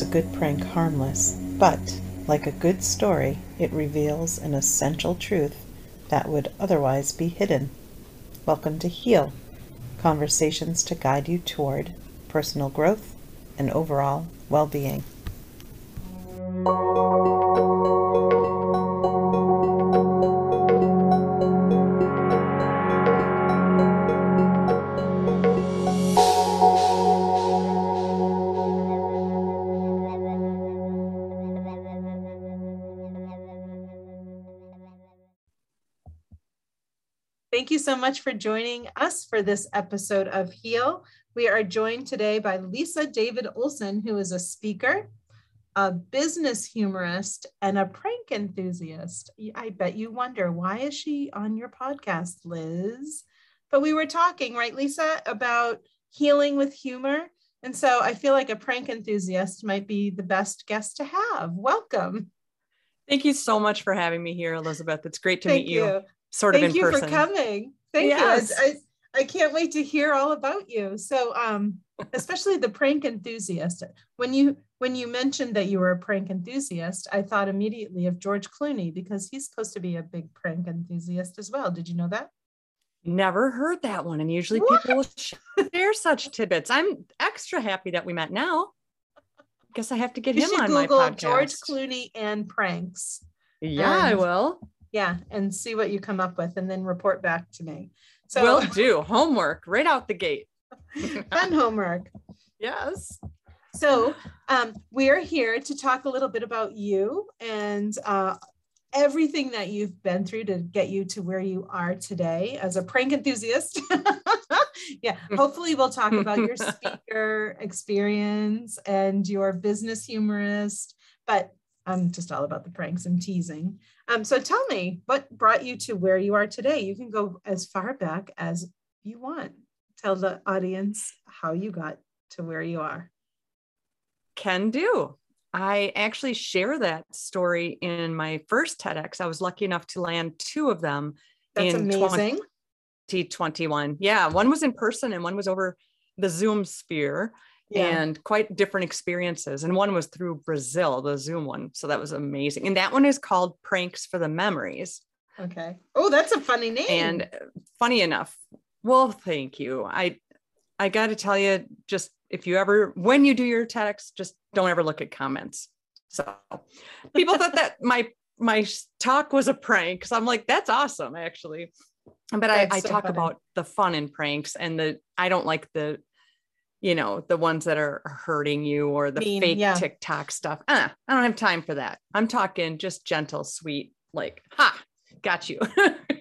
A good prank harmless, but, like a good story, it reveals an essential truth that would otherwise be hidden. Welcome to Heal conversations to guide you toward personal growth and overall well being. Thank you so much for joining us for this episode of Heal. We are joined today by Lisa David Olson, who is a speaker, a business humorist, and a prank enthusiast. I bet you wonder why is she on your podcast, Liz? But we were talking, right, Lisa, about healing with humor. And so I feel like a prank enthusiast might be the best guest to have. Welcome. Thank you so much for having me here, Elizabeth. It's great to Thank meet you. you sort Thank of in you person. for coming. Thank yes. you. I, I can't wait to hear all about you. So, um, especially the prank enthusiast. When you when you mentioned that you were a prank enthusiast, I thought immediately of George Clooney because he's supposed to be a big prank enthusiast as well. Did you know that? Never heard that one. And usually what? people share such tidbits. I'm extra happy that we met now. I guess I have to get you him on Google my podcast. George Clooney and pranks. Yeah, and I will yeah and see what you come up with and then report back to me. So we'll do. Homework right out the gate. Fun homework. Yes. So um, we are here to talk a little bit about you and uh, everything that you've been through to get you to where you are today as a prank enthusiast. yeah, hopefully we'll talk about your speaker experience and your business humorist, but I'm just all about the pranks and teasing. Um, so tell me, what brought you to where you are today? You can go as far back as you want. Tell the audience how you got to where you are. Can do. I actually share that story in my first TEDx. I was lucky enough to land two of them That's in amazing. 2021. Yeah, one was in person and one was over the Zoom sphere yeah. and quite different experiences. And one was through Brazil, the Zoom one. So that was amazing. And that one is called Pranks for the Memories. Okay. Oh, that's a funny name. And uh, funny enough, well, thank you. I I got to tell you, just if you ever, when you do your TEDx, just don't ever look at comments. So people thought that my my talk was a prank So I'm like, that's awesome, actually. But I, I so talk funny. about the fun in pranks and the I don't like the you know, the ones that are hurting you or the mean, fake yeah. TikTok stuff. Uh, I don't have time for that. I'm talking just gentle, sweet, like, ha, got you.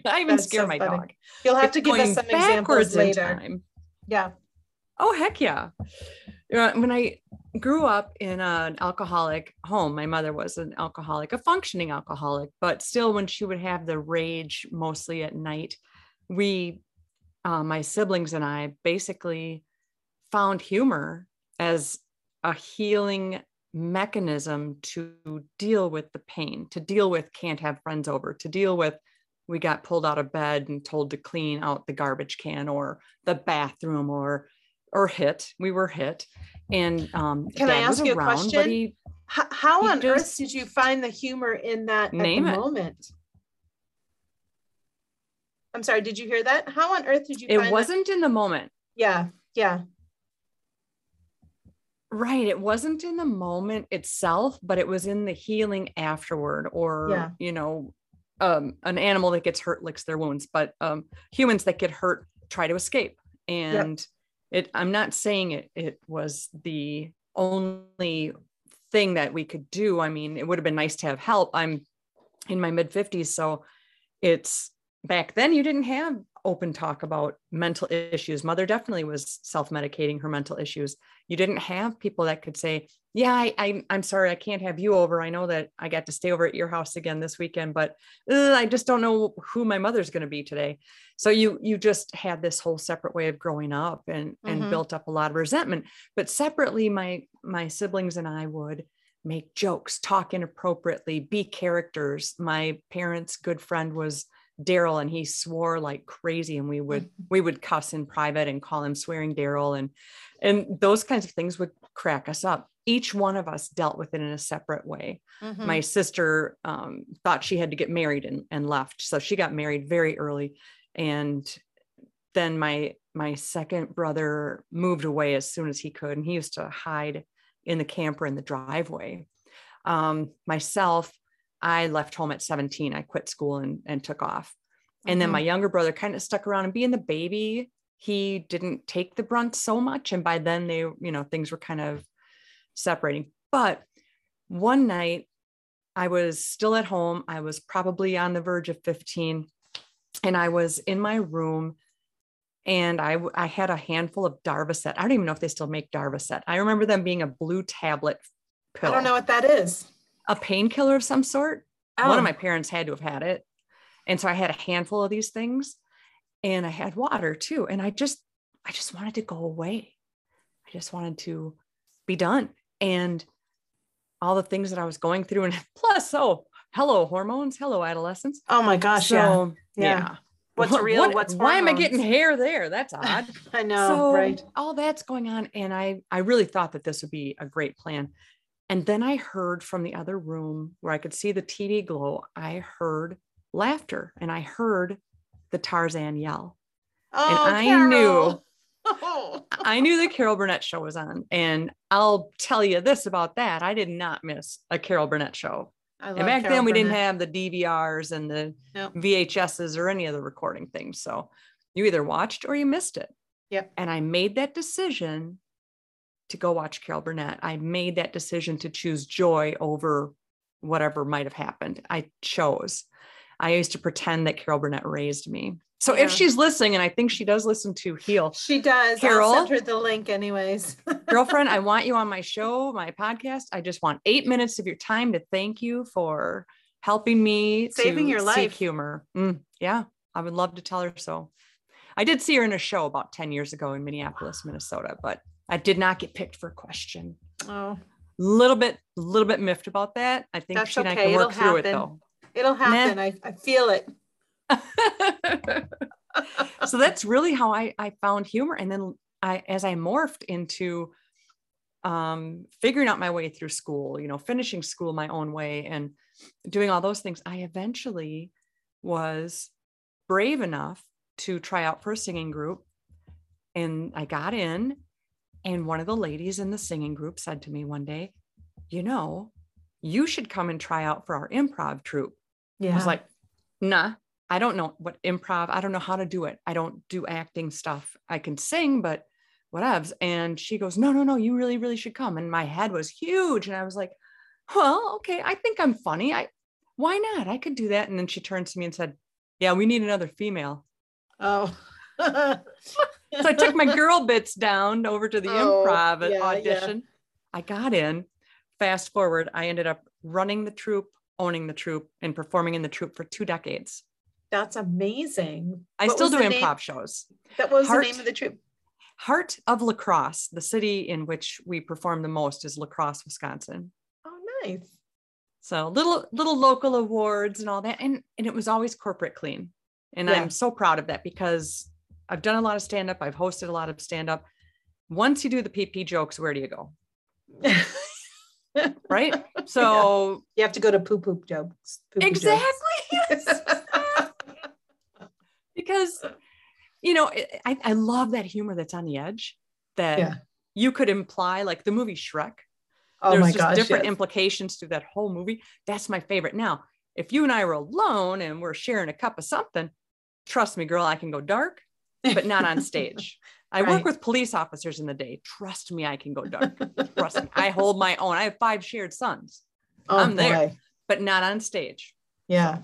I even That's scare so my funny. dog. You'll have it's to give us some examples later. Yeah. Oh, heck yeah. You know, when I grew up in an alcoholic home, my mother was an alcoholic, a functioning alcoholic, but still, when she would have the rage mostly at night, we, uh, my siblings and I basically found humor as a healing mechanism to deal with the pain, to deal with can't have friends over, to deal with we got pulled out of bed and told to clean out the garbage can or the bathroom or or hit. We were hit. And um can I ask you around, a question? He, how, how on earth did you find the humor in that at the it. moment? I'm sorry, did you hear that? How on earth did you it wasn't that? in the moment. Yeah, yeah. Right. It wasn't in the moment itself, but it was in the healing afterward, or, yeah. you know, um, an animal that gets hurt licks their wounds, but um, humans that get hurt try to escape. And yep. it, I'm not saying it, it was the only thing that we could do. I mean, it would have been nice to have help. I'm in my mid 50s. So it's back then you didn't have open talk about mental issues. Mother definitely was self medicating her mental issues. You didn't have people that could say, "Yeah, I, I, am sorry, I can't have you over. I know that I got to stay over at your house again this weekend, but uh, I just don't know who my mother's going to be today." So you you just had this whole separate way of growing up and mm-hmm. and built up a lot of resentment. But separately, my my siblings and I would make jokes, talk inappropriately, be characters. My parents' good friend was Daryl and he swore like crazy and we would we would cuss in private and call him swearing Daryl and and those kinds of things would crack us up. Each one of us dealt with it in a separate way. Mm-hmm. My sister um, thought she had to get married and, and left. So she got married very early. And then my my second brother moved away as soon as he could, and he used to hide in the camper in the driveway. Um, myself, I left home at 17. I quit school and, and took off. And mm-hmm. then my younger brother kind of stuck around and being the baby, he didn't take the brunt so much. And by then they, you know, things were kind of separating. But one night I was still at home. I was probably on the verge of 15 and I was in my room and I, I had a handful of Darvocet. I don't even know if they still make Darvocet. I remember them being a blue tablet pill. I don't know what that is. A painkiller of some sort. Oh. One of oh. my parents had to have had it. And so I had a handful of these things and I had water too. And I just, I just wanted to go away. I just wanted to be done. And all the things that I was going through. And plus, oh, hello, hormones. Hello, adolescence. Oh my gosh. So, yeah. yeah. yeah what's real what, what's why am i getting hair there that's odd i know so, right all that's going on and i i really thought that this would be a great plan and then i heard from the other room where i could see the tv glow i heard laughter and i heard the tarzan yell oh, and i Carol. knew oh. I knew the Carol Burnett show was on, and I'll tell you this about that: I did not miss a Carol Burnett show and back Carol then we didn't have the DVRs and the nope. VHSs or any of the recording things. So you either watched or you missed it. Yep. And I made that decision to go watch Carol Burnett. I made that decision to choose joy over whatever might have happened. I chose. I used to pretend that Carol Burnett raised me. So yeah. if she's listening, and I think she does listen to Heal, she does. Carol, I'll send her the link, anyways. girlfriend, I want you on my show, my podcast. I just want eight minutes of your time to thank you for helping me saving your life. humor. Mm, yeah, I would love to tell her so. I did see her in a show about 10 years ago in Minneapolis, Minnesota, but I did not get picked for a question. Oh, little bit, a little bit miffed about that. I think That's she and. I can work It'll through happen. it though. It'll happen. I, I feel it. so that's really how I, I found humor. And then I, as I morphed into um, figuring out my way through school, you know, finishing school my own way and doing all those things, I eventually was brave enough to try out for a singing group. And I got in, and one of the ladies in the singing group said to me one day, You know, you should come and try out for our improv troupe. Yeah. I was like, Nah, I don't know what improv, I don't know how to do it. I don't do acting stuff. I can sing, but whatevs. And she goes, No, no, no, you really, really should come. And my head was huge. And I was like, Well, okay, I think I'm funny. I why not? I could do that. And then she turns to me and said, Yeah, we need another female. Oh. so I took my girl bits down over to the oh, improv yeah, audition. Yeah. I got in. Fast forward, I ended up running the troupe, owning the troupe, and performing in the troupe for two decades. That's amazing. I what still do improv name? shows. That was Heart, the name of the troupe. Heart of La Crosse, the city in which we perform the most is La Crosse, Wisconsin. Oh, nice. So little little local awards and all that. And and it was always corporate clean. And yeah. I'm so proud of that because I've done a lot of stand-up, I've hosted a lot of stand-up. Once you do the PP jokes, where do you go? right? So yeah. you have to go to poop poop jokes. Exactly. Jokes. because you know I, I love that humor that's on the edge that yeah. you could imply like the movie shrek oh there's just gosh, different yes. implications through that whole movie that's my favorite now if you and i were alone and we're sharing a cup of something trust me girl i can go dark but not on stage I right. work with police officers in the day. Trust me, I can go dark. Trust me. I hold my own. I have five shared sons. Oh, I'm boy. there, but not on stage. Yeah.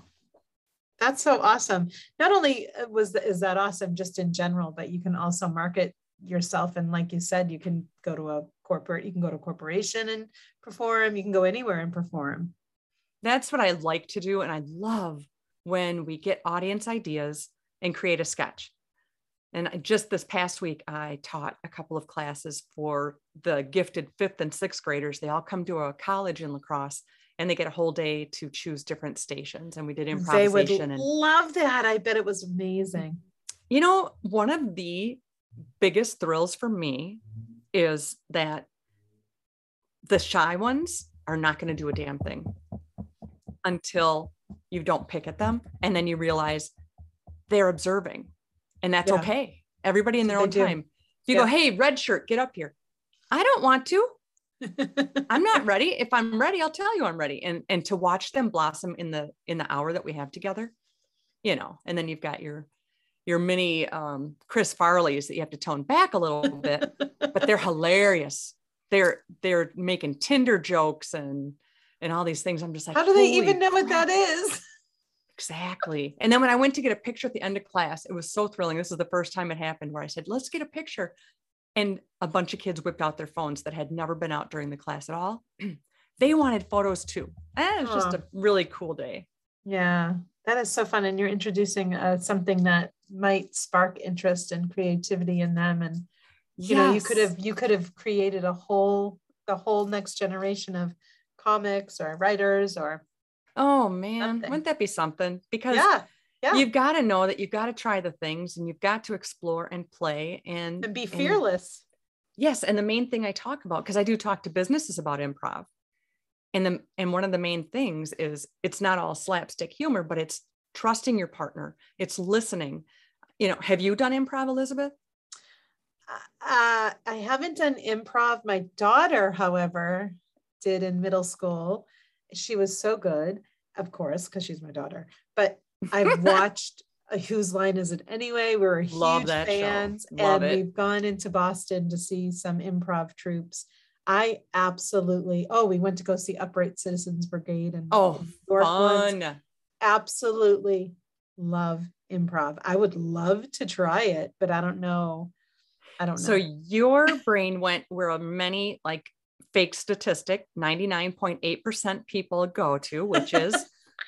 That's so awesome. Not only uh, was is that awesome just in general, but you can also market yourself. And like you said, you can go to a corporate, you can go to a corporation and perform. You can go anywhere and perform. That's what I like to do. And I love when we get audience ideas and create a sketch. And just this past week, I taught a couple of classes for the gifted fifth and sixth graders. They all come to a college in La Crosse and they get a whole day to choose different stations. And we did improvisation. They would and, love that. I bet it was amazing. You know, one of the biggest thrills for me is that the shy ones are not going to do a damn thing until you don't pick at them and then you realize they're observing and that's yeah. okay. Everybody in their own do. time. If you yeah. go hey red shirt get up here. I don't want to. I'm not ready. If i'm ready i'll tell you i'm ready. And and to watch them blossom in the in the hour that we have together you know and then you've got your your mini um, chris farleys that you have to tone back a little bit but they're hilarious. They're they're making tinder jokes and and all these things. I'm just like how do they even know what that is exactly. And then when i went to get a picture at the end of class it was so thrilling. This is the first time it happened where i said let's get a picture. And a bunch of kids whipped out their phones that had never been out during the class at all. They wanted photos too. And it was just a really cool day. Yeah that is so fun. And you're introducing uh, something that might spark interest and creativity in them. And you yes. know you could have you could have created a whole the whole next generation of comics or writers or oh man something. wouldn't that be something because yeah yeah. you've got to know that you've got to try the things and you've got to explore and play and, and be fearless and, yes and the main thing i talk about because i do talk to businesses about improv and the and one of the main things is it's not all slapstick humor but it's trusting your partner it's listening you know have you done improv elizabeth uh, I haven't done improv. My daughter, however, did in middle school. She was so good, of course, because she's my daughter. But I've watched uh, Whose Line Is It Anyway? We are huge fans, and it. we've gone into Boston to see some improv troupes. I absolutely. Oh, we went to go see Upright Citizens Brigade and oh, fun! Absolutely love improv. I would love to try it, but I don't know I don't know. So your brain went where many like fake statistic 99.8% people go to, which is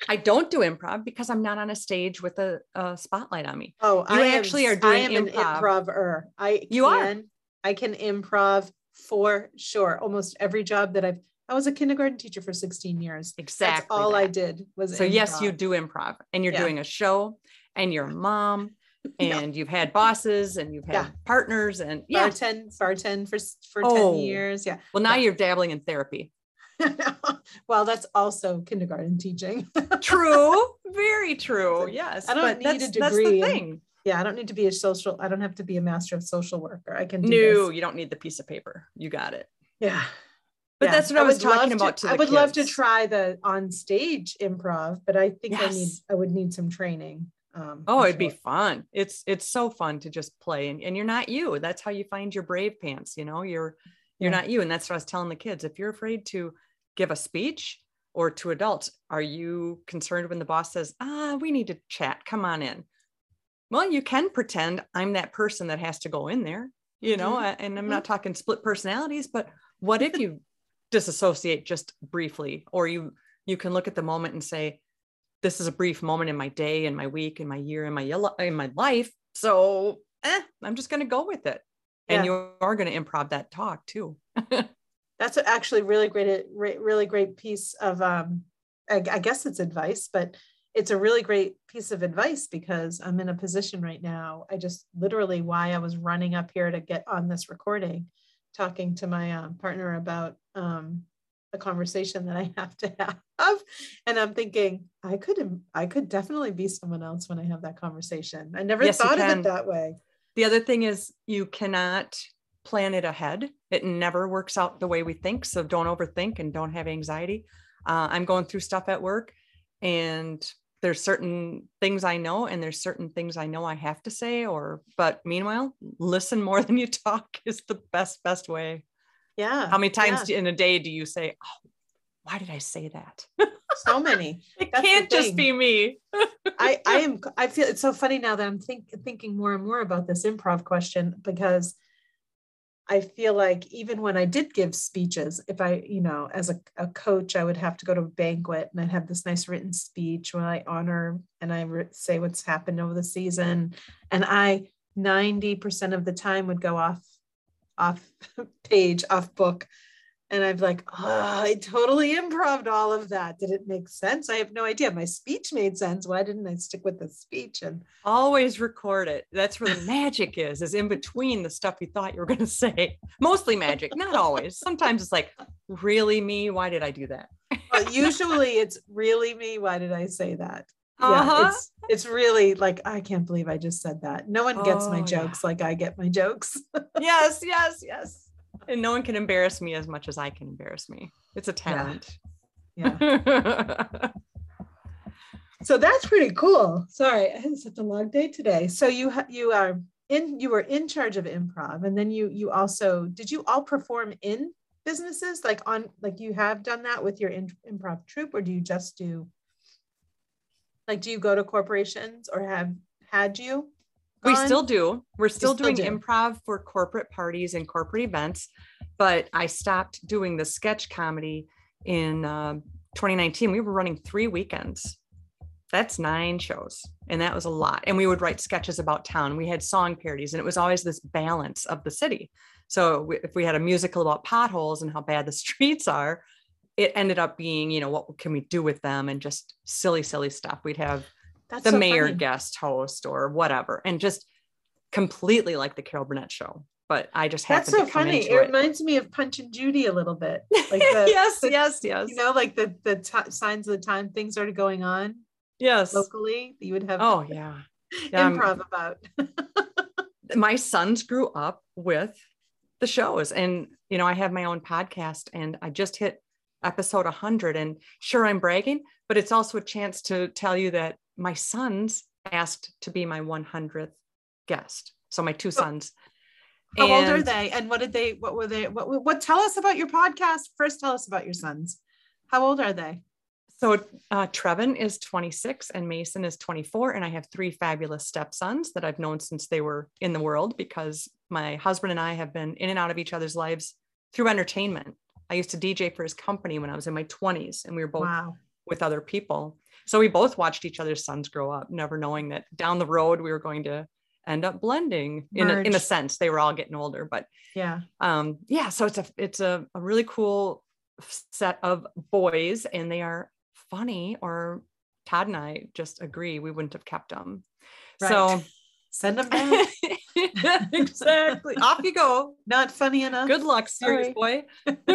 I don't do improv because I'm not on a stage with a, a spotlight on me. Oh, you I actually am, are doing I am improv. an improver. I you can, are. I can improv for sure. Almost every job that I've I was a kindergarten teacher for 16 years. Exactly. That's all that. I did was So improv. yes, you do improv and you're yeah. doing a show and you're a mom and yeah. you've had bosses and you've had yeah. partners and yeah. bartend bartend for for oh. 10 years yeah well now yeah. you're dabbling in therapy well that's also kindergarten teaching true very true yes i don't need a degree in, yeah i don't need to be a social i don't have to be a master of social worker i can do no this. you don't need the piece of paper you got it yeah but yeah. that's what I, I was talking about. To, I would kids. love to try the on stage improv, but I think yes. I need I would need some training. Um, oh, it'd be fun. It's it's so fun to just play, and, and you're not you. That's how you find your brave pants. You know, you're you're yeah. not you, and that's what I was telling the kids. If you're afraid to give a speech or to adults, are you concerned when the boss says, "Ah, we need to chat. Come on in." Well, you can pretend I'm that person that has to go in there. You know, mm-hmm. and I'm mm-hmm. not talking split personalities, but what if you disassociate just briefly, or you you can look at the moment and say, this is a brief moment in my day and my week and my year and my yellow in my life. So eh, I'm just going to go with it. Yeah. And you are going to improv that talk too. That's actually really great, really great piece of, um, I, I guess it's advice, but it's a really great piece of advice because I'm in a position right now. I just literally why I was running up here to get on this recording, talking to my um, partner about um, a conversation that I have to have. And I'm thinking, I could I could definitely be someone else when I have that conversation. I never yes, thought of it that way. The other thing is you cannot plan it ahead. It never works out the way we think. So don't overthink and don't have anxiety. Uh, I'm going through stuff at work and there's certain things I know and there's certain things I know I have to say or but meanwhile listen more than you talk is the best best way. Yeah. How many times yeah. in a day do you say, oh, why did I say that? So many. it That's can't just be me. I, I am, I feel it's so funny now that I'm think, thinking more and more about this improv question because I feel like even when I did give speeches, if I, you know, as a, a coach, I would have to go to a banquet and I'd have this nice written speech when I honor and I re- say what's happened over the season. And I 90% of the time would go off off page, off book. and I'm like, oh, I totally improved all of that. Did it make sense? I have no idea. My speech made sense. Why didn't I stick with the speech? And always record it. That's where the magic is, is in between the stuff you thought you were going to say. Mostly magic, not always. Sometimes it's like, really me? Why did I do that? well, usually it's really me. Why did I say that? Uh-huh. Yeah, it's it's really like I can't believe I just said that. No one gets oh, my jokes yeah. like I get my jokes. yes, yes, yes and no one can embarrass me as much as I can embarrass me. It's a talent. Yeah. yeah. so that's pretty cool. Sorry, I had such a long day today. So you ha- you are in you were in charge of improv, and then you you also did you all perform in businesses like on like you have done that with your in, improv troupe, or do you just do like do you go to corporations or have had you? we still do. We're still, still doing do. improv for corporate parties and corporate events, but I stopped doing the sketch comedy in uh, 2019. We were running three weekends. That's nine shows, and that was a lot. And we would write sketches about town. We had song parodies, and it was always this balance of the city. So if we had a musical about potholes and how bad the streets are, it ended up being, you know, what can we do with them and just silly, silly stuff. We'd have that's the so mayor funny. guest host or whatever, and just completely like the Carol Burnett show. But I just that's so funny. It, it, reminds me of Punch and Judy a little bit. Like the, yes, the, yes, yes. You know, like the the t- signs of the time things started going on. Yes, locally, you would have. Oh yeah, yeah improv about. my sons grew up with the shows, and you know, I have my own podcast, and I just hit episode 100 and sure i'm bragging but it's also a chance to tell you that my sons asked to be my 100th guest. So my two sons. How and, old are they? And what did they, what were they, what, what, tell us about your podcast. First, tell us about your sons. How old are they? So uh, Trevin is 26 and Mason is 24. And I have three fabulous stepsons that I've known since they were in the world because my husband and I have been in and out of each other's lives through entertainment. I used to DJ for his company when I was in my 20s and we were both wow. with other people. So we both watched each other's sons grow up, never knowing that down the road we were going to end up blending in a, in a sense. They were all getting older, but yeah, um, yeah. So it's a it's a, a really cool set of boys, and they are funny. Or Todd and I just agree we wouldn't have kept them. Right. So send them back. exactly. Off you go. Not funny enough. Good luck, serious boy.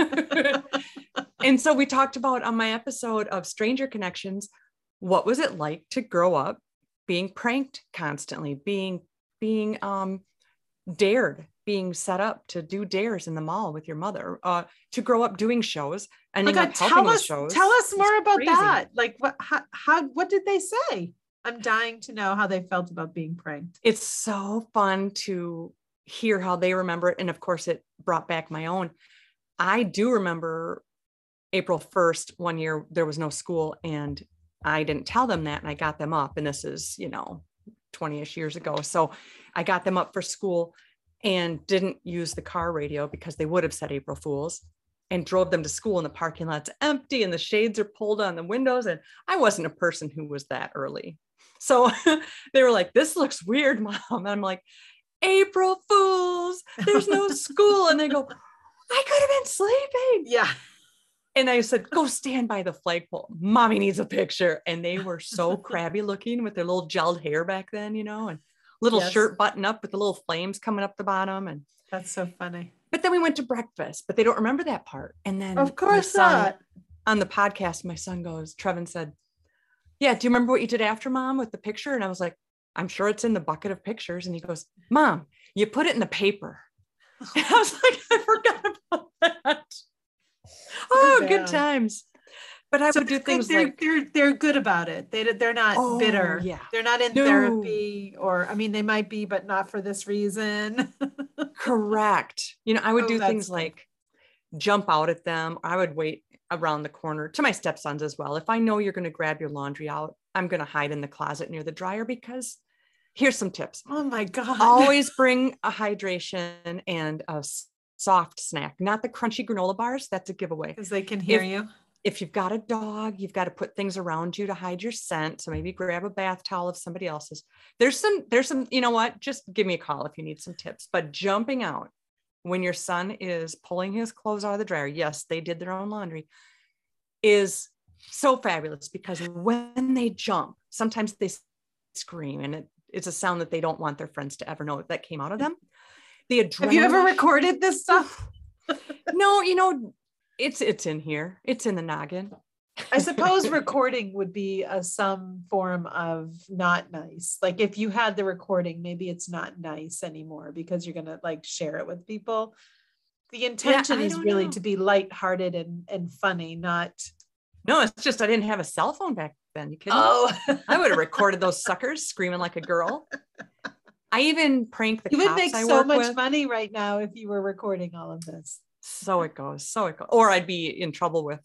and so we talked about on my episode of Stranger Connections what was it like to grow up being pranked constantly, being being um, dared, being set up to do dares in the mall with your mother, uh, to grow up doing shows and like, tell us, shows. Tell us more about crazy. that. Like what how, how what did they say? I'm dying to know how they felt about being pranked. It's so fun to hear how they remember it. And of course, it brought back my own. I do remember April 1st, one year, there was no school, and I didn't tell them that and I got them up. And this is, you know, 20 ish years ago. So I got them up for school and didn't use the car radio because they would have said April Fools and drove them to school and the parking lot's empty and the shades are pulled on the windows. And I wasn't a person who was that early. So they were like, this looks weird, mom. And I'm like, April Fools, there's no school. And they go, I could have been sleeping. Yeah and I said, go stand by the flagpole. Mommy needs a picture. And they were so crabby looking with their little gelled hair back then, you know, and little yes. shirt button up with the little flames coming up the bottom. And that's so funny. But then we went to breakfast, but they don't remember that part. And then of course son, not. On the podcast, my son goes, Trevin said, Yeah, do you remember what you did after mom with the picture? And I was like, I'm sure it's in the bucket of pictures. And he goes, Mom, you put it in the paper. And I was like, I forgot about that oh, good times. But I so would do things they're, like they're they're good about it. They they're not oh, bitter. Yeah, they're not in no. therapy, or I mean, they might be, but not for this reason. Correct. You know, I would oh, do things like jump out at them. I would wait around the corner to my stepsons as well. If I know you're going to grab your laundry out, I'm going to hide in the closet near the dryer because here's some tips. Oh my God. Always bring a hydration and a soft snack, not the crunchy granola bars. That's a giveaway. Because they can hear if, you. If you've got a dog, you've got to put things around you to hide your scent. So maybe grab a bath towel of somebody else's. There's some, there's some, you know what? Just give me a call if you need some tips. But jumping out when your son is pulling his clothes out of the dryer, yes, they did their own laundry, is so fabulous because when they jump, sometimes they scream and it, it's a sound that they don't want their friends to ever know that came out of them. The adrenaline. Have you ever recorded this stuff? no, you know, it's it's in here. It's in the noggin. I suppose recording would be a some form of not nice. Like if you had the recording, maybe it's not nice anymore because you're gonna like share it with people. The intention yeah, is really know. to be lighthearted and and funny, not. No, it's just I didn't have a cell phone back then. You kidding? Oh, I would have recorded those suckers screaming like a girl. I even prank the. You would make I so much with. money right now if you were recording all of this. So it goes. So it goes. Or I'd be in trouble with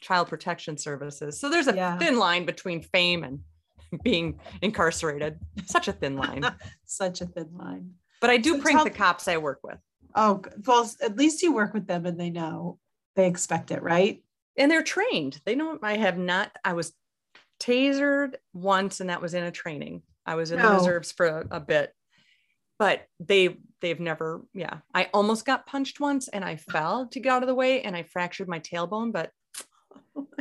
child protection services. So there's a yeah. thin line between fame and being incarcerated. Such a thin line. Such a thin line. But I do so prank tell- the cops I work with. Oh, well, at least you work with them and they know they expect it, right? And they're trained. They know I have not, I was tasered once and that was in a training. I was in no. the oh. reserves for a, a bit but they they've never yeah i almost got punched once and i fell to get out of the way and i fractured my tailbone but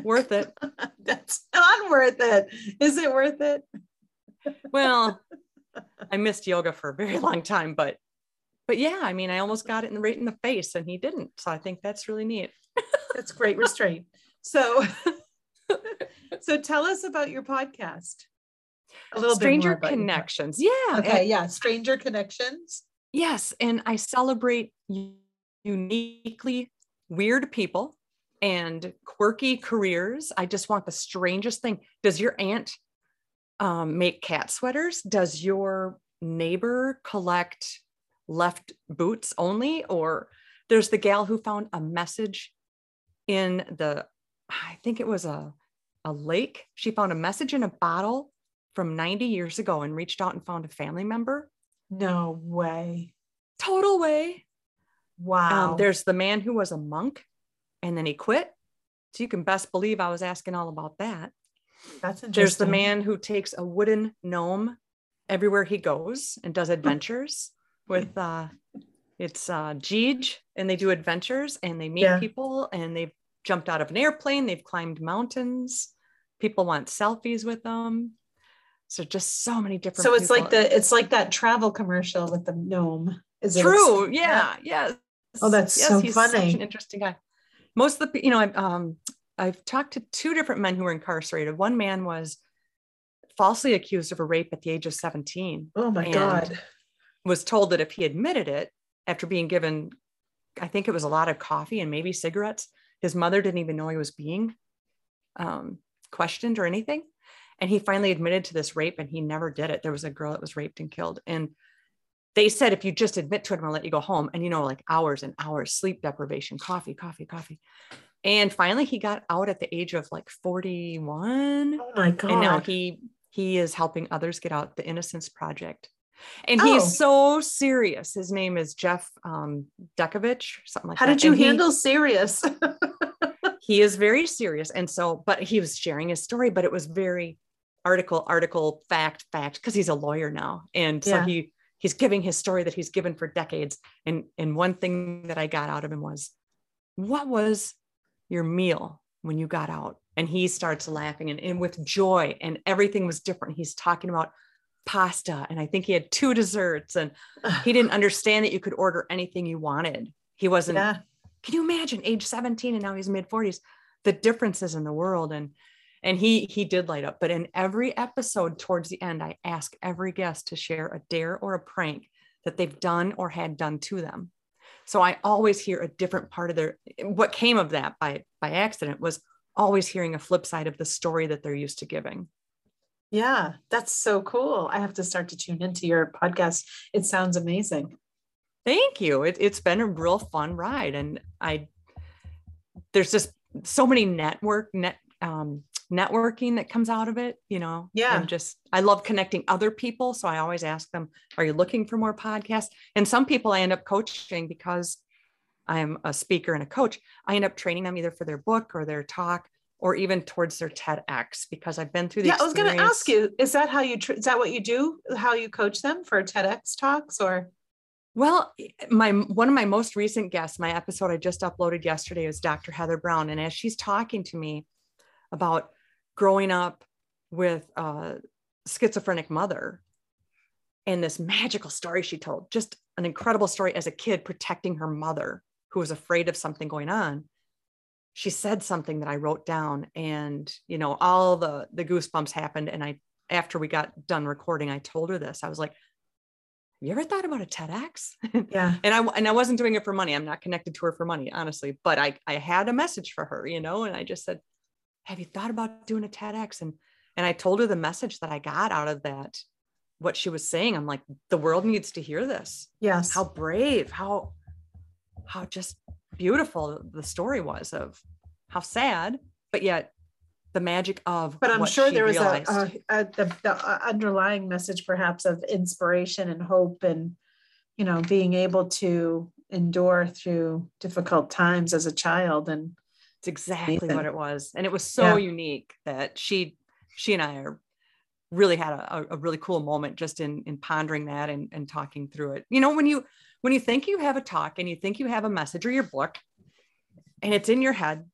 worth it. That's not worth it. Is it worth it? well, I missed yoga for a very long time, but but yeah, I mean, I almost got it in the right in the face and he didn't. So I think that's really neat. that's great restraint. So so tell us about your podcast. A little Stranger Connections. Yeah. Okay, and, yeah, Stranger Connections. Yes, and I celebrate uniquely weird people and quirky careers. I just want the strangest thing. Does your aunt um, make cat sweaters? Does your neighbor collect left boots only? Or there's the gal who found a message in the, I think it was a, a lake. She found a message in a bottle from 90 years ago and reached out and found a family member. No way. Total way. Wow. Um, there's the man who was a monk and then he quit. So you can best believe I was asking all about that. That's interesting. There's the man who takes a wooden gnome everywhere he goes and does adventures with uh it's uh Jeej and they do adventures and they meet yeah. people and they've jumped out of an airplane, they've climbed mountains. People want selfies with them. So just so many different So it's people. like the it's like that travel commercial with the gnome. Is it True. Yeah. Yes. Oh, that's yes, so he's funny. Such an interesting guy most of the you know I've um I've talked to two different men who were incarcerated. One man was falsely accused of a rape at the age of 17. Oh my god. Was told that if he admitted it after being given I think it was a lot of coffee and maybe cigarettes, his mother didn't even know he was being um, questioned or anything. And he finally admitted to this rape and he never did it. There was a girl that was raped and killed. And they said if you just admit to it, I'm gonna let you go home. And you know, like hours and hours, sleep deprivation, coffee, coffee, coffee. And finally he got out at the age of like 41. Oh my God. And now he he is helping others get out the Innocence Project. And oh. he's so serious. His name is Jeff um, Deskovic, something like How that. How did you and handle he, serious? he is very serious. And so, but he was sharing his story, but it was very article, article, fact, fact, because he's a lawyer now. And so he he's giving his story that he's given for decades. And, and one thing that I got out of him was, what was your meal when you got out? And he starts laughing and, and with joy, and everything was different. He's talking about pasta, and I think he had two desserts, and he didn't understand that you could order anything you wanted. He wasn't, yeah. can you imagine age 17 and now he's mid 40s, the differences in the world. And and he he did light up but in every episode towards the end i ask every guest to share a dare or a prank that they've done or had done to them. So i always hear a different part of their what came of that by by accident was always hearing a flip side of the story that they're used to giving. Yeah that's so cool. I have to start to tune into your podcast. It sounds amazing. Thank you. It, it's been a real fun ride and i there's just so many network net um, networking that comes out of it, you know. Yeah. And just I love connecting other people. So I always ask them, are you looking for more podcasts? And some people I end up coaching because I'm a speaker and a coach. I end up training them either for their book or their talk or even towards their TEDx because I've been through the Yeah, I was going to ask you, is that how you, tr- is that what you do? How you coach them for TEDx talks or? Well, my one of my most recent guests, my episode I just uploaded yesterday is Dr. Heather Brown. And as she's talking to me about growing up with a schizophrenic mother and this magical story she told, just an incredible story as a kid protecting her mother who was afraid of something going on. She said something that I wrote down and, you know, all the the goosebumps happened and I after we got done recording, I told her this. I was like, Have you ever thought about a TEDx? Yeah. and I and I wasn't doing it for money. I'm not connected to her for money, honestly. But I I had a message for her, you know, and I just said, Have you thought about doing a TEDx? And and I told her the message that I got out of that, what she was saying. I'm like, the world needs to hear this. Yes. How brave, how how just beautiful the story was of how sad, but yet the magic of but i'm sure there was a, a, a, the, the uh, underlying message perhaps of inspiration and hope and you know being able to endure through difficult times as a child and it's exactly what it was and it was so yeah. unique that she she and i are really had a, a really cool moment just in in pondering that and, and talking through it you know when you when you think you have a talk and you think you have a message or your book and it's in your head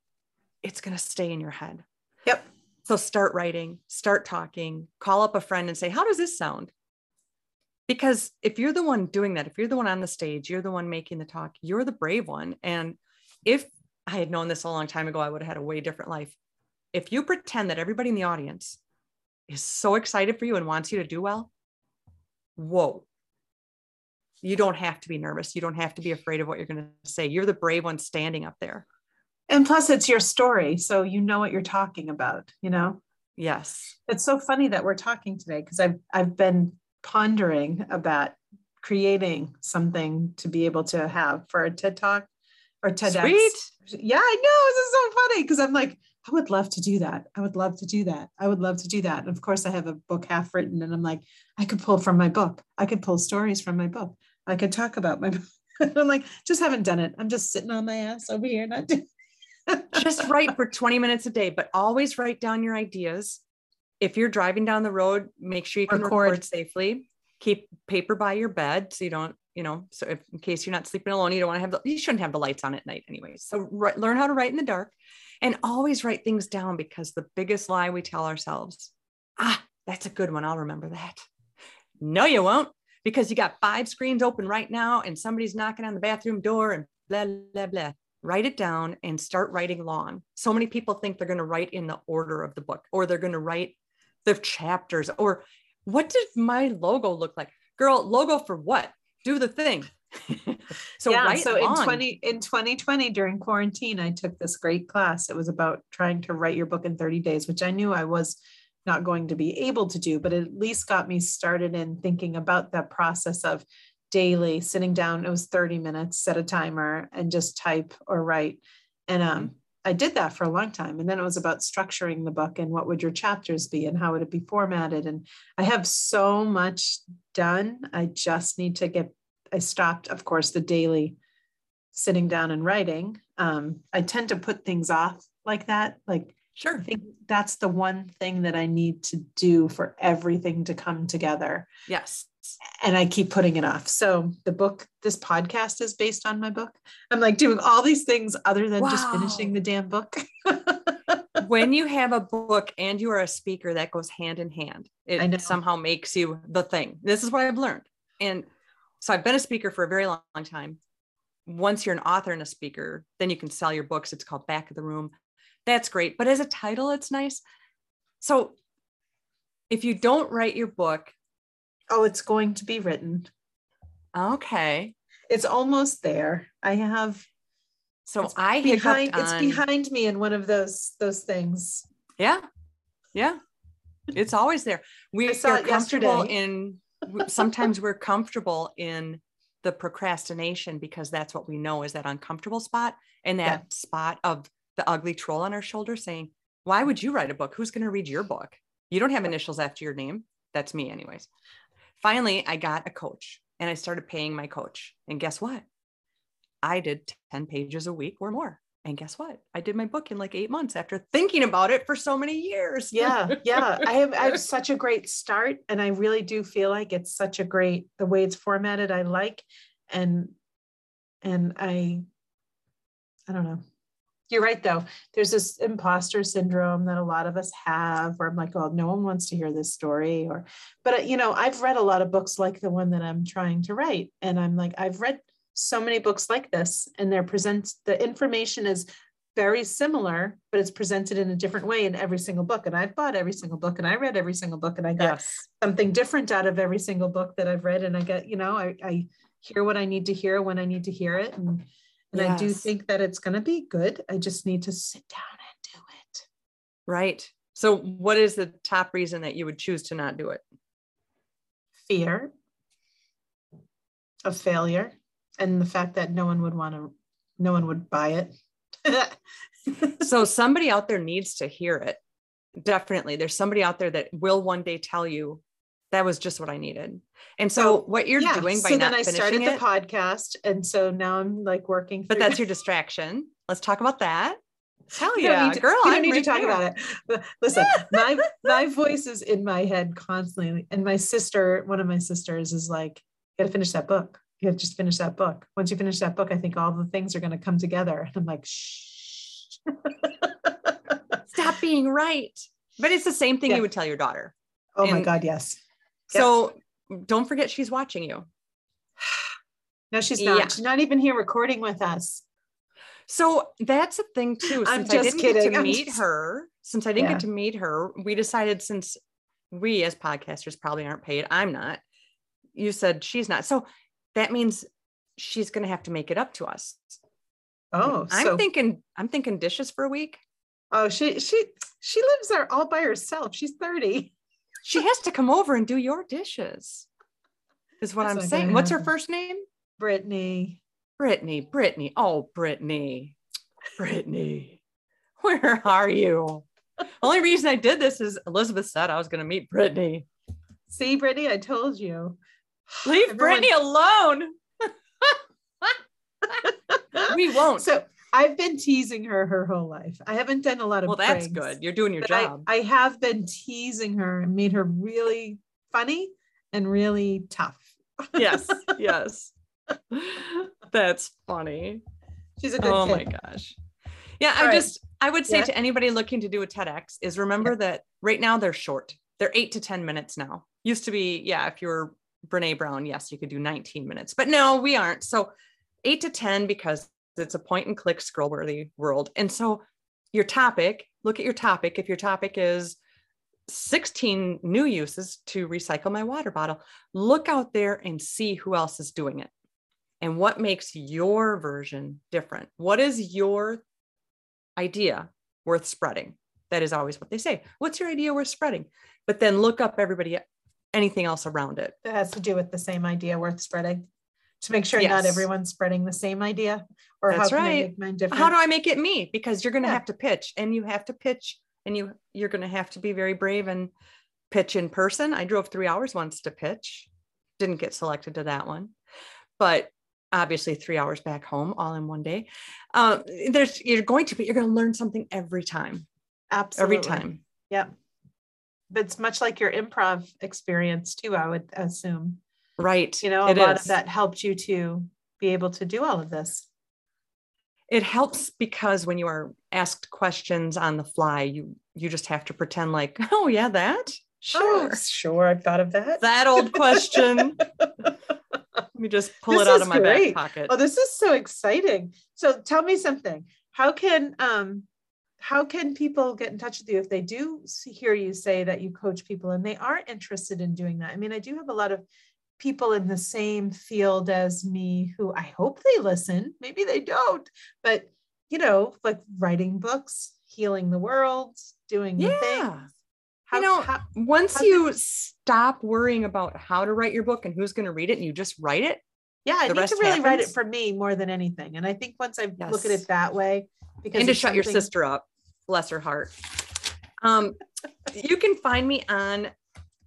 it's going to stay in your head Yep. So start writing, start talking, call up a friend and say, How does this sound? Because if you're the one doing that, if you're the one on the stage, you're the one making the talk, you're the brave one. And if I had known this a long time ago, I would have had a way different life. If you pretend that everybody in the audience is so excited for you and wants you to do well, whoa. You don't have to be nervous. You don't have to be afraid of what you're going to say. You're the brave one standing up there and plus it's your story so you know what you're talking about you know yes it's so funny that we're talking today because i've i've been pondering about creating something to be able to have for a ted talk or TEDx. Sweet. Yeah, I know. This is so funny because I'm like, I would love to do that. I would love to do that. I would love to do that. And of course, I have a book half written, and I'm like, I could pull from my book. I could pull stories from my book. I could talk about my. book. I'm like, just haven't done it. I'm just sitting on my ass over here, not doing just write for 20 minutes a day, but always write down your ideas. If you're driving down the road, make sure you can record, record safely. Keep paper by your bed so you don't, you know, so if, in case you're not sleeping alone, you don't want to have the, you shouldn't have the lights on at night anyway. So learn how to write in the dark and always write things down because the biggest lie we tell ourselves, ah, that's a good one. I'll remember that. No, you won't because you got five screens open right now and somebody's knocking on the bathroom door and blah, blah, blah write it down and start writing long. So many people think they're going to write in the order of the book or they're going to write the chapters or what did my logo look like? Girl, logo for what? Do the thing. so yeah, so in 20 in 2020 during quarantine I took this great class. It was about trying to write your book in 30 days, which I knew I was not going to be able to do, but it at least got me started in thinking about that process of daily sitting down it was 30 minutes set a timer and just type or write and um. I did that for a long time and then it was about structuring the book and what would your chapters be and how would it be formatted and i have so much done i just need to get i stopped of course the daily sitting down and writing um, i tend to put things off like that like Sure. I think that's the one thing that I need to do for everything to come together. Yes and I keep putting it off. So the book, this podcast is based on my book. I'm like doing all these things other than wow. just finishing the damn book. when you have a book and you are a speaker, that goes hand in hand. It somehow makes you the thing. This is what I've learned. And so I've been a speaker for a very long, long time. Once you're an author and a speaker, then you can sell your books. It's called Back of the Room. That's great. But as a title, it's nice. So if you don't write your book, Oh, it's going to be written. Okay. It's almost there. I have so I behind it's behind me in one of those those things. Yeah. Yeah. It's always there. We are comfortable yesterday. in sometimes we're comfortable in the procrastination because that's what we know is that uncomfortable spot and that yeah. spot of the ugly troll on our shoulder saying, Why would you write a book? Who's going to read your book? You don't have initials after your name. That's me, anyways finally, I got a coach and I started paying my coach. And guess what? I did 10 pages a week or more. And guess what? I did my book in like eight months after thinking about it for so many years. yeah. Yeah. I have, I have such a great start. And I really do feel like it's such a great, the way it's formatted, I like. and and i i don't know you're right though there's this imposter syndrome that a lot of us have where i'm like oh no one wants to hear this story or but uh, you know i've read a lot of books like the one that i'm trying to write and i'm like i've read so many books like this and they're present the information is very similar but it's presented in a different way in every single book and i've bought every single book and i read every single book and i got yes. something different out of every single book that i've read and i get you know i, I hear what i need to hear when i need to hear it and and yes. I do think that it's going to be good. I just need to sit down and do it. Right. So, what is the top reason that you would choose to not do it? Fear of failure and the fact that no one would want to, no one would buy it. so, somebody out there needs to hear it. Definitely. There's somebody out there that will one day tell you that was just what I needed. And so, what you're yeah. doing by so not then I started the podcast, and so now I'm like working. But that's your distraction. Let's talk about that. Hell yeah, to, girl! I don't need to talk about it. Listen, my my voice is in my head constantly, and my sister, one of my sisters, is like, "You got to finish that book. You got to just finish that book. Once you finish that book, I think all the things are going to come together." And I'm like, "Shh." Stop being right. But it's the same thing yeah. you would tell your daughter. Oh and, my God, yes. So don't forget she's watching you. No, she's not. Yeah. She's not even here recording with us. So that's a thing too. Since I'm just I didn't kidding. get to meet just... her, since I didn't yeah. get to meet her, we decided since we as podcasters probably aren't paid, I'm not. You said she's not. So that means she's going to have to make it up to us. Oh, I'm so... thinking I'm thinking dishes for a week. Oh, she she she lives there all by herself. She's 30 she has to come over and do your dishes is what That's I'm saying. What's her first name? Brittany. Brittany, Brittany. Oh, Brittany. Brittany. Where are you? Only reason I did this is Elizabeth said I was going to meet Brittany. See, Brittany, I told you. Leave Everyone... Brittany alone. we won't. So I've been teasing her her whole life. I haven't done a lot of. Well, that's good. You're doing your job. I, I, have been teasing her and made her really funny and really tough. yes, yes. That's funny. She's a good. Oh kid. my gosh. Yeah, All I right. just I would say yeah. to anybody looking to do a TEDx is remember yeah. that right now they're short. They're eight to ten minutes now. Used to be, yeah, if you were Brene Brown, yes, you could do 19 minutes, but no, we aren't. So eight to 10 because it's a point and click scroll worthy world. And so your topic, look at your topic. If your topic is 16 new uses to recycle my water bottle, look out there and see who else is doing it and what makes your version different. What is your idea worth spreading? That is always what they say. What's your idea worth spreading? But then look up everybody, anything else around it. That has to do with the same idea worth spreading to make sure yes. not everyone's spreading the same idea or That's how right. I make mine different? How do I make it me? Because you're going to yeah. have to pitch and you have to pitch and you you're going to have to be very brave and pitch in person. I drove 3 hours once to pitch. Didn't get selected to that one. But obviously 3 hours back home all in one day. Um, there's you're going to be you're going to learn something every time. Absolutely. Every time. Yep. But it's much like your improv experience too, I would assume. Right. You know, a it lot is. of that helped you to be able to do all of this. It helps because when you are asked questions on the fly, you you just have to pretend like, oh yeah, that sure, oh, sure, I've thought of that. That old question. Let me just pull this it out of my great. back pocket. Oh, this is so exciting. So tell me something. How can um how can people get in touch with you if they do hear you say that you coach people and they are interested in doing that? I mean, I do have a lot of people in the same field as me who I hope they listen. Maybe they don't, but you know, like writing books, healing the world, doing yeah. the things. How, you know, how, once how you stop worrying about how to write your book and who's going to read it and you just write it. Yeah, I need to really happens. write it for me more than anything. And I think once I yes. look at it that way, because and to shut your sister up, bless her heart. Um, you can find me on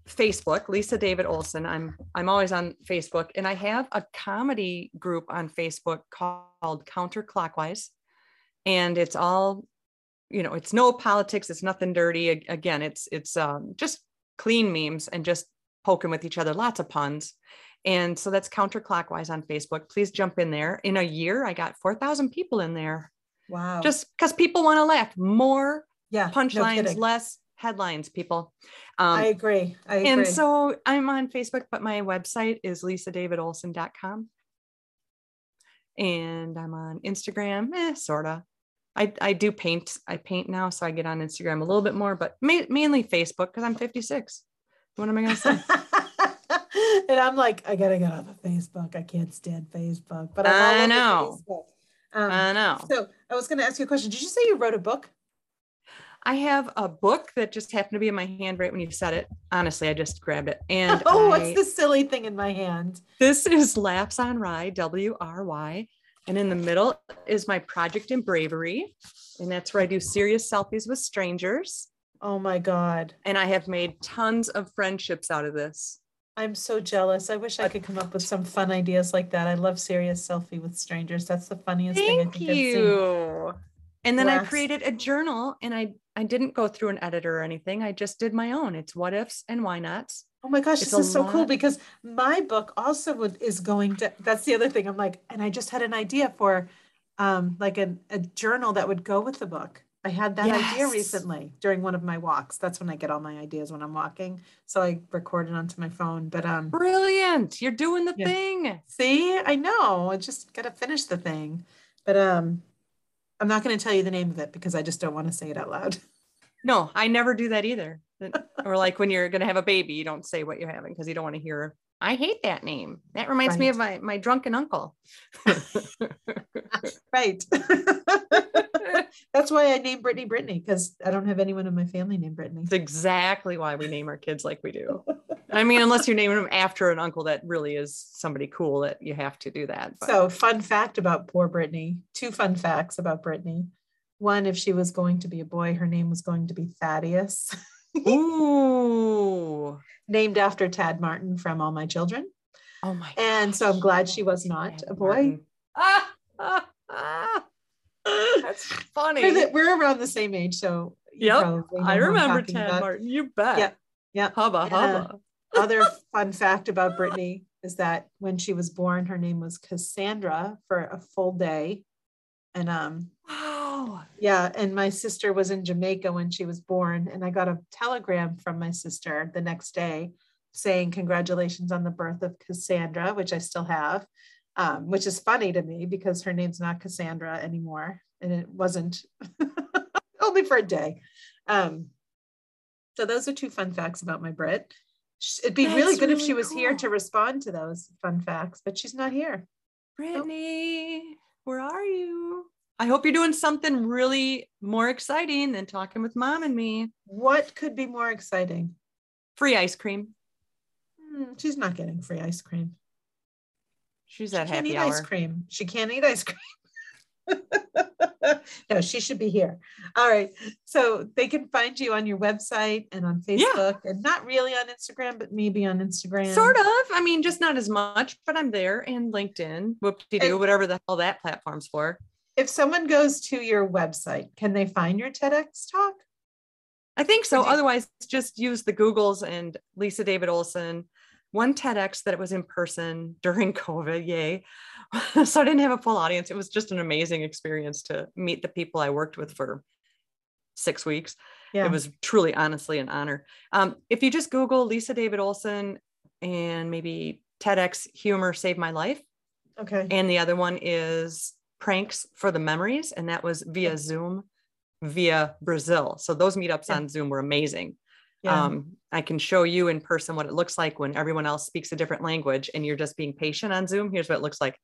Facebook, Lisa David Olson. I'm I'm always on Facebook, and I have a comedy group on Facebook called Counterclockwise, and it's all, you know, it's no politics, it's nothing dirty. Again, it's it's um, just clean memes and just poking with each other, lots of puns, And so that's counterclockwise on Facebook. Please jump in there. In a year, I got 4,000 people in there. Wow. Just because people want to laugh. More yeah, punchlines, no less headlines, people. Um, I agree. I agree. And so I'm on Facebook, but my website is lisadavidolson.com. And I'm on Instagram, eh, sort of. I, I do paint. I paint now, so I get on Instagram a little bit more, but ma- mainly Facebook because I'm 56. What am I going to say? and I'm like, I gotta get off of Facebook. I can't stand Facebook, but I'm i know. Um, I know. So I was going to ask you a question. Did you say you wrote a book? I have a book that just happened to be in my hand right when you said it. Honestly, I just grabbed it. And oh, I, what's the silly thing in my hand? This is Laps on Wry, W R Y. And in the middle is my project in bravery. And that's where I do serious selfies with strangers. Oh my God. And I have made tons of friendships out of this. I'm so jealous. I wish I could come up with some fun ideas like that. I love serious selfie with strangers. That's the funniest Thank thing I think you. And then I created a journal and I I didn't go through an editor or anything. I just did my own. It's what ifs and why nots. Oh my gosh, it's this is so cool because my book also would, is going to that's the other thing. I'm like, and I just had an idea for um like a, a journal that would go with the book. I had that yes. idea recently during one of my walks. That's when I get all my ideas when I'm walking. So I recorded onto my phone. But um brilliant. You're doing the yeah. thing. See, I know. I just gotta finish the thing. But um I'm not gonna tell you the name of it because I just don't want to say it out loud. No, I never do that either. or like when you're gonna have a baby, you don't say what you're having because you don't want to hear I hate that name. That reminds right. me of my my drunken uncle. right. That's why I named Brittany Brittany because I don't have anyone in my family named Brittany. It's exactly why we name our kids like we do. I mean, unless you're naming them after an uncle that really is somebody cool that you have to do that. But. So, fun fact about poor Brittany. Two fun facts about Brittany. One, if she was going to be a boy, her name was going to be Thaddeus. Ooh. Named after Tad Martin from All My Children. Oh my. And so I'm glad she was not Tad a boy. Ah, ah, ah. That's funny. We're, the, we're, around the same age, so yep. I remember Tad. Martin. You bet. Yeah. Yeah. Hubba hubba. Other fun fact about Brittany is that when she was born, her name was Cassandra for a full day. And um wow. Yeah. And my sister was in Jamaica when she was born. And I got a telegram from my sister the next day saying congratulations on the birth of Cassandra, which I still have um, which is funny to me because her name's not Cassandra anymore, and it wasn't only for a day. Um, so those are two fun facts about my Brit. It'd be That's really good really if she was cool. here to respond to those fun facts, but she's not here. Brittany, nope. where are you? I hope you're doing something really more exciting than talking with mom and me. What could be more exciting? Free ice cream. Hmm, she's not getting free ice cream. She's at she happy eat hour. ice cream. She can't eat ice cream. no, she should be here. All right. So they can find you on your website and on Facebook yeah. and not really on Instagram, but maybe on Instagram. Sort of. I mean, just not as much, but I'm there and LinkedIn, whoop de doo, whatever the hell that platform's for. If someone goes to your website, can they find your TEDx talk? I think so. Otherwise, just use the Googles and Lisa David Olson one TEDx that it was in person during COVID, yay. so I didn't have a full audience. It was just an amazing experience to meet the people I worked with for six weeks. Yeah. It was truly, honestly, an honor. Um, if you just Google Lisa David Olson and maybe TEDx humor saved my life. Okay. And the other one is pranks for the memories. And that was via Zoom via Brazil. So those meetups yeah. on Zoom were amazing. Yeah. Um, I can show you in person what it looks like when everyone else speaks a different language and you're just being patient on Zoom. Here's what it looks like.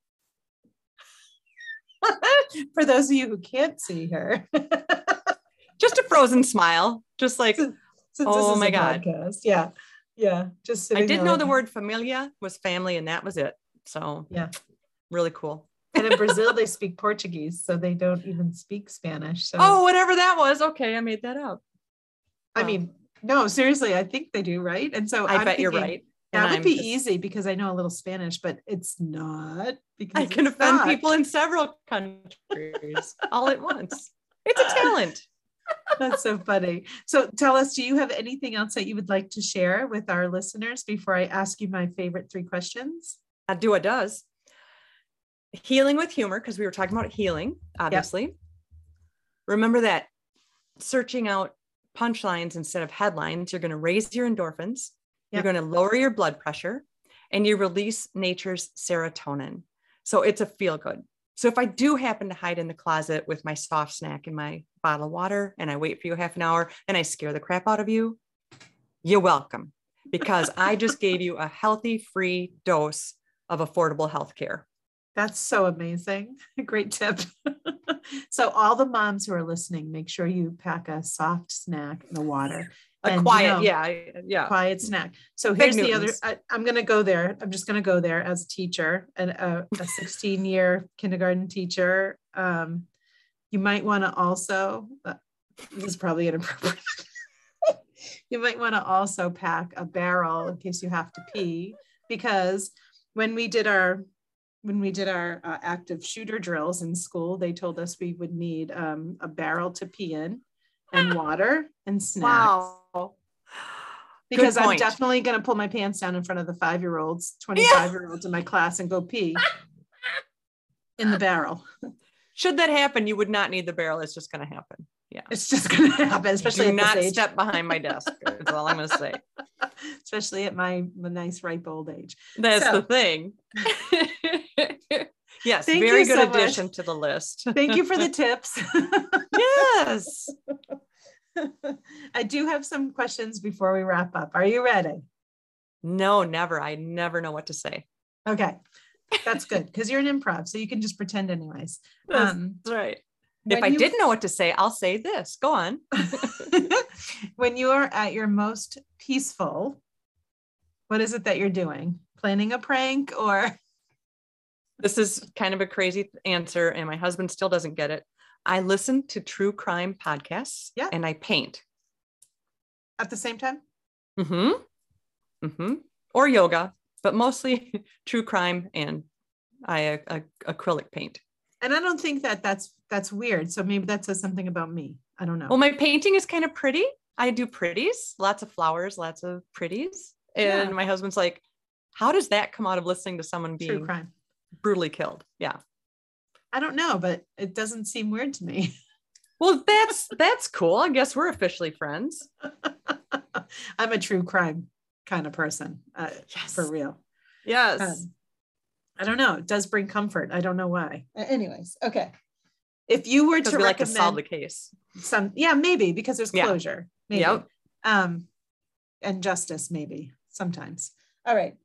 For those of you who can't see her, just a frozen smile, just like, since, since oh my God. Podcast. Yeah. Yeah. Just I did know like, the word familia was family and that was it. So, yeah, really cool. and in Brazil, they speak Portuguese, so they don't even speak Spanish. So. Oh, whatever that was. Okay, I made that up. I mean, no, seriously, I think they do, right? And so I I'm bet thinking, you're right. That would I'm be just... easy because I know a little Spanish, but it's not because I can offend not. people in several countries all at once. It's a talent. That's so funny. So tell us, do you have anything else that you would like to share with our listeners before I ask you my favorite three questions? I do it does. Healing with humor, because we were talking about healing, obviously. Yep. Remember that searching out punchlines instead of headlines, you're going to raise your endorphins, yep. you're going to lower your blood pressure, and you release nature's serotonin. So it's a feel good. So if I do happen to hide in the closet with my soft snack and my bottle of water and I wait for you half an hour and I scare the crap out of you, you're welcome because I just gave you a healthy, free dose of affordable health care. That's so amazing. Great tip. so, all the moms who are listening, make sure you pack a soft snack and a water a and, quiet, you know, yeah, yeah, quiet snack. So here's the other. I, am going to go there. I'm just going to go there as a teacher and a, a 16 year kindergarten teacher. Um, you might want to also. Uh, this is probably inappropriate. you might want to also pack a barrel in case you have to pee, because when we did our when we did our uh, active shooter drills in school, they told us we would need um, a barrel to pee in and water and snacks. Wow. Because I'm definitely going to pull my pants down in front of the five year olds, 25 year olds in my class and go pee in the barrel. Should that happen, you would not need the barrel. It's just going to happen. Yeah. It's just going to happen, especially Do not step behind my desk. That's all I'm going to say. Especially at my, my nice ripe old age. That's so. the thing. yes, Thank very good so addition much. to the list. Thank you for the tips. Yes. I do have some questions before we wrap up. Are you ready? No, never. I never know what to say. Okay. That's good because you're an improv, so you can just pretend anyways. That's um, right. If I you, didn't know what to say, I'll say this. Go on. when you are at your most peaceful, what is it that you're doing? Planning a prank or? This is kind of a crazy answer, and my husband still doesn't get it. I listen to true crime podcasts yeah. and I paint. At the same time? Mm-hmm. Mm-hmm. Or yoga, but mostly true crime and I uh, acrylic paint. And I don't think that that's that's weird. So maybe that says something about me. I don't know. Well, my painting is kind of pretty. I do pretties, lots of flowers, lots of pretties. And yeah. my husband's like, how does that come out of listening to someone being True crime. brutally killed? Yeah. I don't know, but it doesn't seem weird to me. Well, that's that's cool. I guess we're officially friends. I'm a true crime kind of person, uh, yes. for real. Yes. Um, I don't know. It does bring comfort. I don't know why. Anyways, okay. If you were to we like to solve the case, some yeah, maybe because there's closure. Yeah. Maybe. Yep. Um, and justice, maybe sometimes. All right.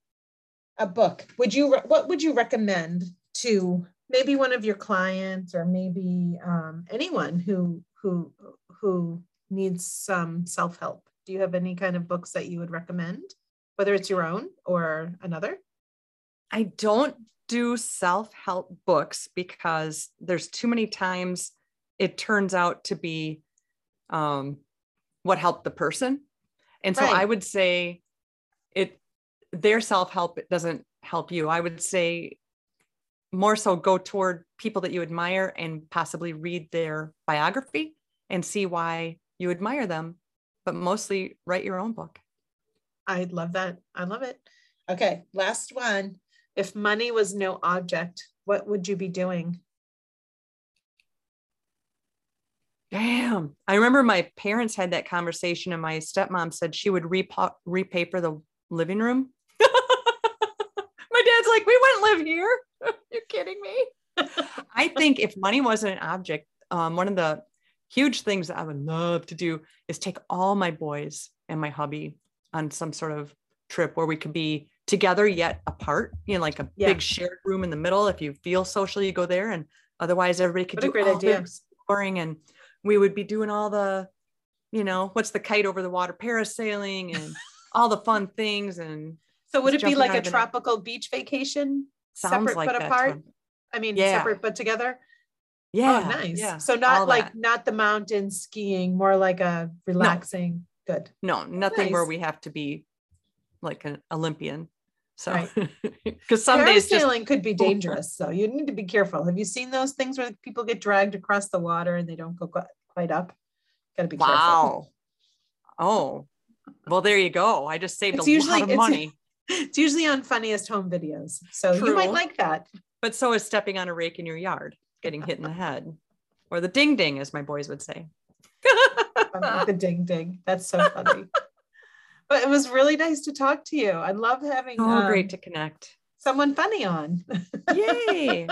A book. Would you what would you recommend to maybe one of your clients or maybe um, anyone who who who needs some self-help. Do you have any kind of books that you would recommend whether it's your own or another? I don't do self-help books because there's too many times it turns out to be um, what helped the person. And so right. i would say it their self-help doesn't help you. I would say more so go toward people that you admire and possibly read their biography and see why you admire them, but mostly write your own book. I love that. I love it. Okay, last one. If money was no object, what would you be doing? Damn. I remember my parents had that conversation, and my stepmom said she would repa- repaper the living room. Like, We wouldn't live here. You're kidding me. I think if money wasn't an object, um, one of the huge things that I would love to do is take all my boys and my hubby on some sort of trip where we could be together yet apart, you know, like a yeah. big shared room in the middle. If you feel social, you go there, and otherwise, everybody could what do a great idea. exploring, and we would be doing all the, you know, what's the kite over the water, parasailing, and all the fun things. And so, would it be like a tropical beach vacation? Sounds separate like but apart. I mean, yeah. separate but together. Oh, yeah. Oh, nice. Yeah. So not All like that. not the mountain skiing, more like a relaxing. No. Good. No, nothing nice. where we have to be like an Olympian. So, because some days sailing just... could be dangerous, so you need to be careful. Have you seen those things where people get dragged across the water and they don't go quite up? Gotta be wow. careful. Oh, well, there you go. I just saved it's a usually, lot of money. It's usually on funniest home videos. So True. you might like that. But so is stepping on a rake in your yard, getting hit in the head, or the ding ding, as my boys would say. the ding ding. That's so funny. but it was really nice to talk to you. I love having. Oh, um, great to connect. Someone funny on. Yay.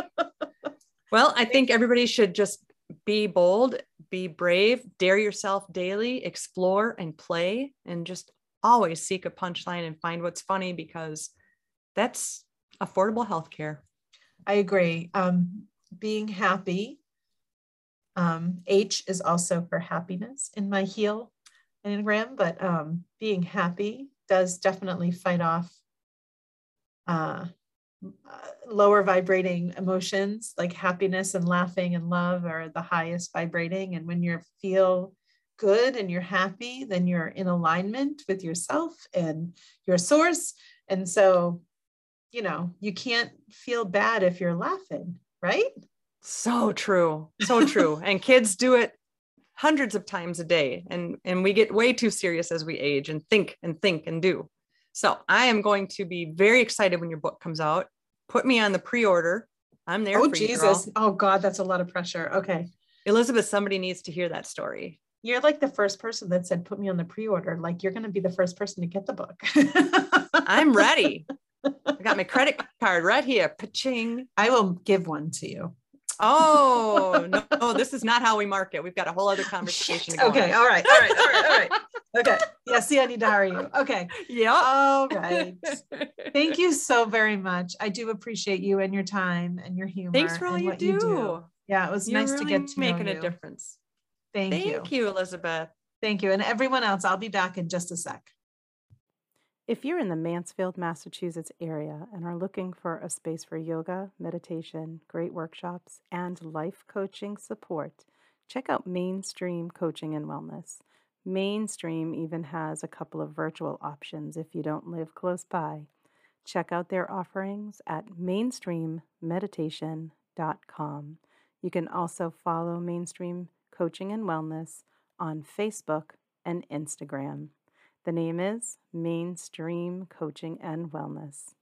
Well, I think everybody should just be bold, be brave, dare yourself daily, explore and play, and just always seek a punchline and find what's funny because that's affordable healthcare. I agree. Um, being happy. Um, H is also for happiness in my heal enneagram, but um, being happy does definitely fight off uh, lower vibrating emotions like happiness and laughing and love are the highest vibrating and when you feel good and you're happy then you're in alignment with yourself and your source and so you know you can't feel bad if you're laughing right so true so true and kids do it hundreds of times a day and and we get way too serious as we age and think and think and do so I am going to be very excited when your book comes out put me on the pre-order. I'm there. Oh Jesus! oh God, that's a lot of pressure. Okay, Elizabeth, somebody needs to hear that story. You're like the first person that said, "Put me on the pre-order." Like you're going to be the first person to get the book. I'm ready. I got my credit card right here. Paching. I will give one to you. Oh no, no, this is not how we market. We've got a whole other conversation. okay, all right, all right, all right, all right. Okay. Yeah, see, I need to hire you. Okay. Yeah. All right. Thank you so very much. I do appreciate you and your time and your humor. Thanks for all you do. you do. Yeah, it was You're nice really to get to making a difference. Thank, Thank you. Thank you, Elizabeth. Thank you. And everyone else, I'll be back in just a sec. If you're in the Mansfield, Massachusetts area and are looking for a space for yoga, meditation, great workshops, and life coaching support, check out Mainstream Coaching and Wellness. Mainstream even has a couple of virtual options if you don't live close by. Check out their offerings at mainstreammeditation.com. You can also follow Mainstream Coaching and Wellness on Facebook and Instagram. The name is Mainstream Coaching and Wellness.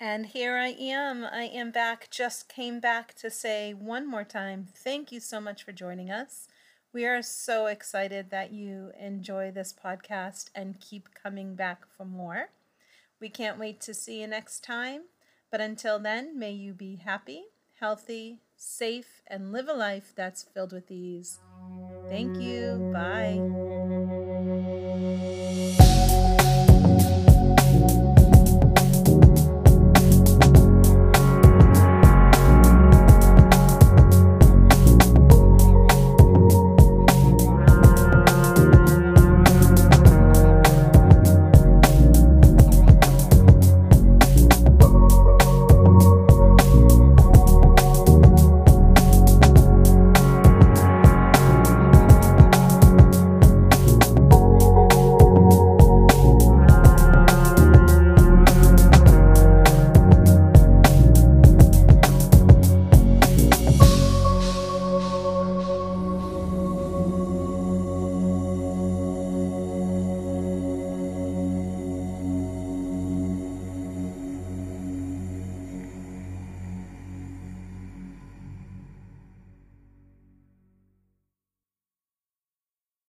And here I am. I am back. Just came back to say one more time thank you so much for joining us. We are so excited that you enjoy this podcast and keep coming back for more. We can't wait to see you next time. But until then, may you be happy, healthy, safe, and live a life that's filled with ease. Thank you. Bye.